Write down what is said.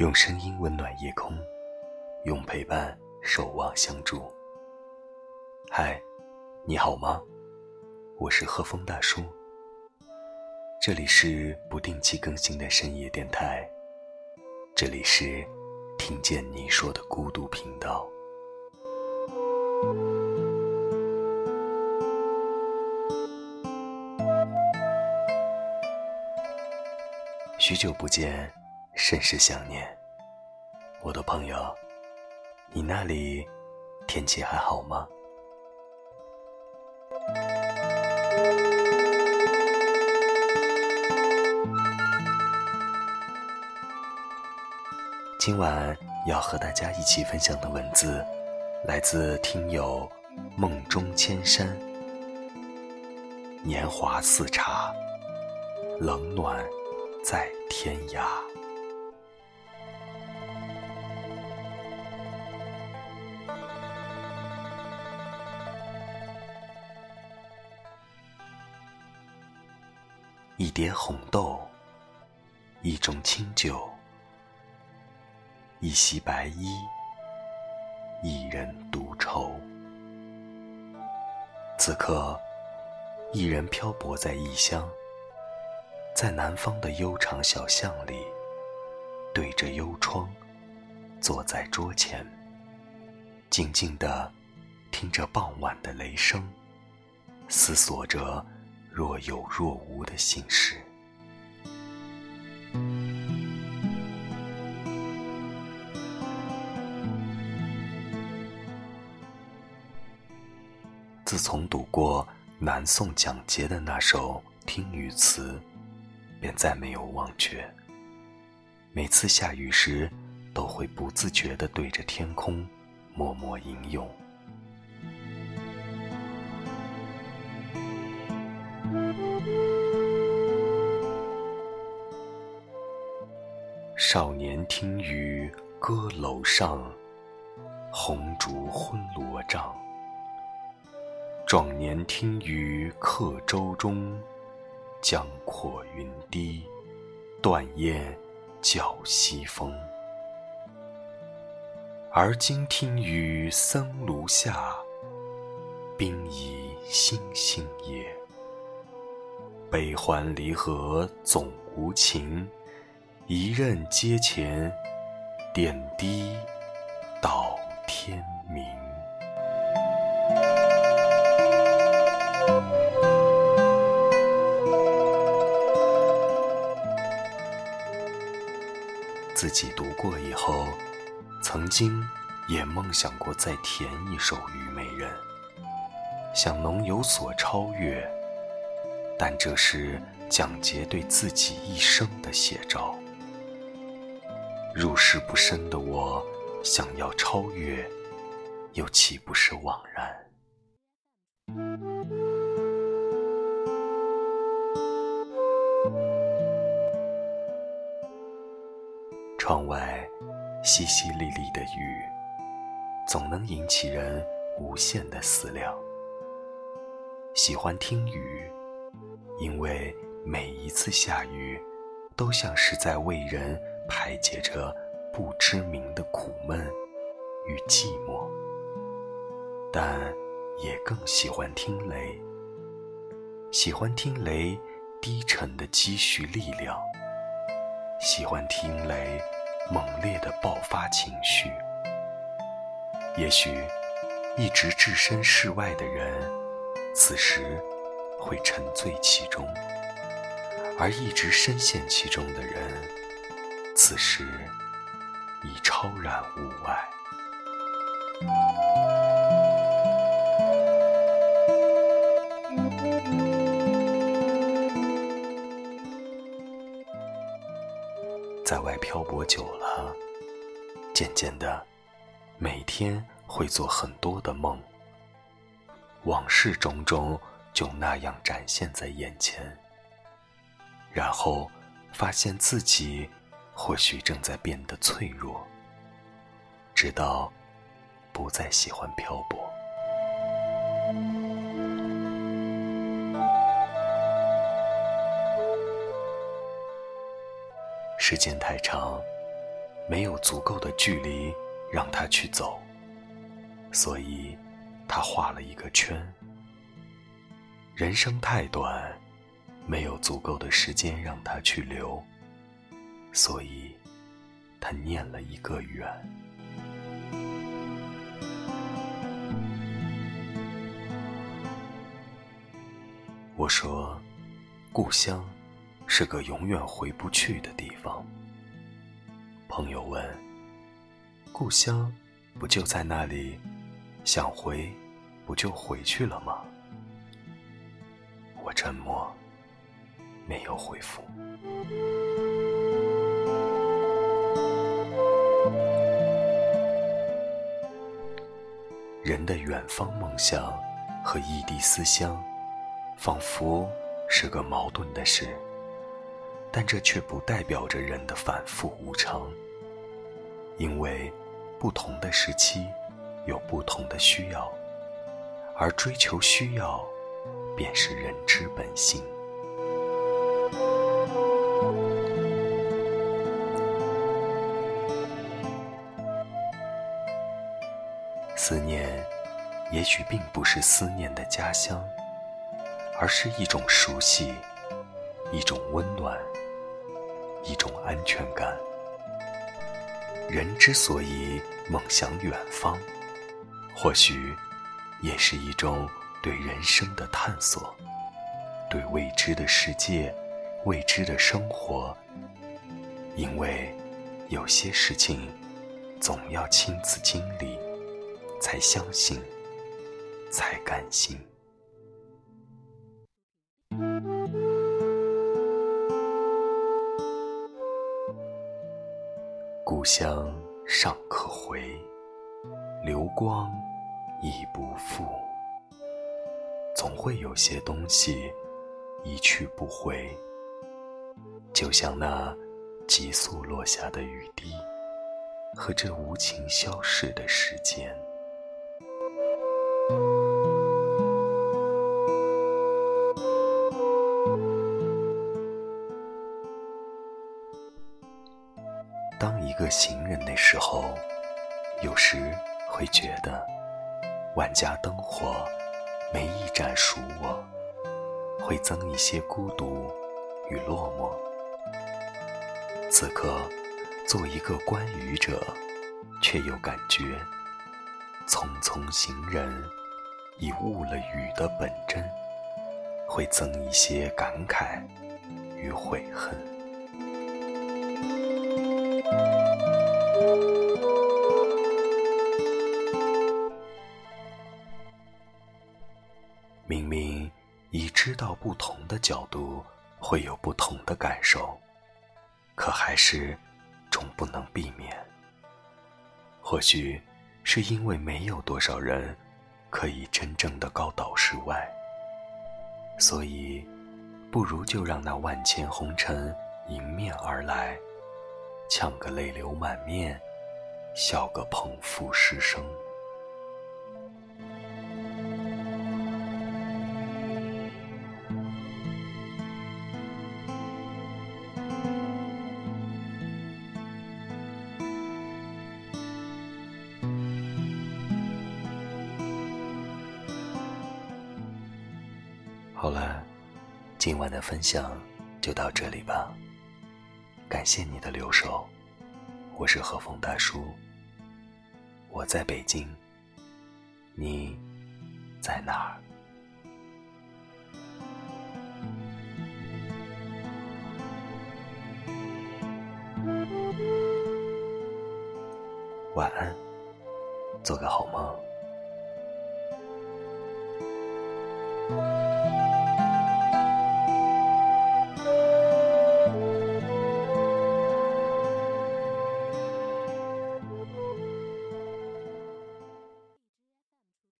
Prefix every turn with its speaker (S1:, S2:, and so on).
S1: 用声音温暖夜空，用陪伴守望相助。嗨，你好吗？我是贺峰大叔。这里是不定期更新的深夜电台，这里是听见你说的孤独频道。许久不见，甚是想念。我的朋友，你那里天气还好吗？今晚要和大家一起分享的文字，来自听友梦中千山。年华似茶，冷暖。在天涯，一碟红豆，一盅清酒，一袭白衣，一人独愁。此刻，一人漂泊在异乡。在南方的悠长小巷里，对着幽窗，坐在桌前，静静地听着傍晚的雷声，思索着若有若无的心事。自从读过南宋蒋捷的那首《听雨词》。便再没有忘却。每次下雨时，都会不自觉地对着天空默默吟咏。少年听雨歌楼上，红烛昏罗帐。壮年听雨客舟中。江阔云低，断雁叫西风。而今听雨僧庐下，冰已星星夜。悲欢离合总无情，一任阶前，点滴到天明。自己读过以后，曾经也梦想过再填一首《虞美人》，想能有所超越。但这是蒋捷对自己一生的写照。入世不深的我，想要超越，又岂不是枉然？窗外淅淅沥沥的雨，总能引起人无限的思量。喜欢听雨，因为每一次下雨，都像是在为人排解着不知名的苦闷与寂寞。但也更喜欢听雷，喜欢听雷低沉的积蓄力量，喜欢听雷。猛烈的爆发情绪，也许一直置身事外的人，此时会沉醉其中；而一直深陷其中的人，此时已超然物外。在外漂泊久了，渐渐的，每天会做很多的梦，往事种种就那样展现在眼前。然后发现自己或许正在变得脆弱，直到不再喜欢漂泊。时间太长，没有足够的距离让他去走，所以他画了一个圈。人生太短，没有足够的时间让他去留，所以他念了一个愿。我说，故乡是个永远回不去的地方。朋友问：“故乡不就在那里？想回，不就回去了吗？”沉默，没有回复。人的远方梦想和异地思乡。仿佛是个矛盾的事，但这却不代表着人的反复无常。因为不同的时期有不同的需要，而追求需要便是人之本性。思念，也许并不是思念的家乡。而是一种熟悉，一种温暖，一种安全感。人之所以梦想远方，或许也是一种对人生的探索，对未知的世界、未知的生活。因为有些事情总要亲自经历，才相信，才甘心。故乡尚可回，流光已不复。总会有些东西一去不回，就像那急速落下的雨滴，和这无情消逝的时间。当一个行人的时候，有时会觉得万家灯火没一盏属我，会增一些孤独与落寞。此刻做一个观雨者，却又感觉匆匆行人已误了雨的本真，会增一些感慨与悔恨。明明已知道不同的角度会有不同的感受，可还是总不能避免。或许是因为没有多少人可以真正的高岛世外，所以不如就让那万千红尘迎面而来，呛个泪流满面，笑个捧腹失声。好了今晚的分享就到这里吧。感谢你的留守我是何风大叔我在北京你在哪儿？晚安做个好梦。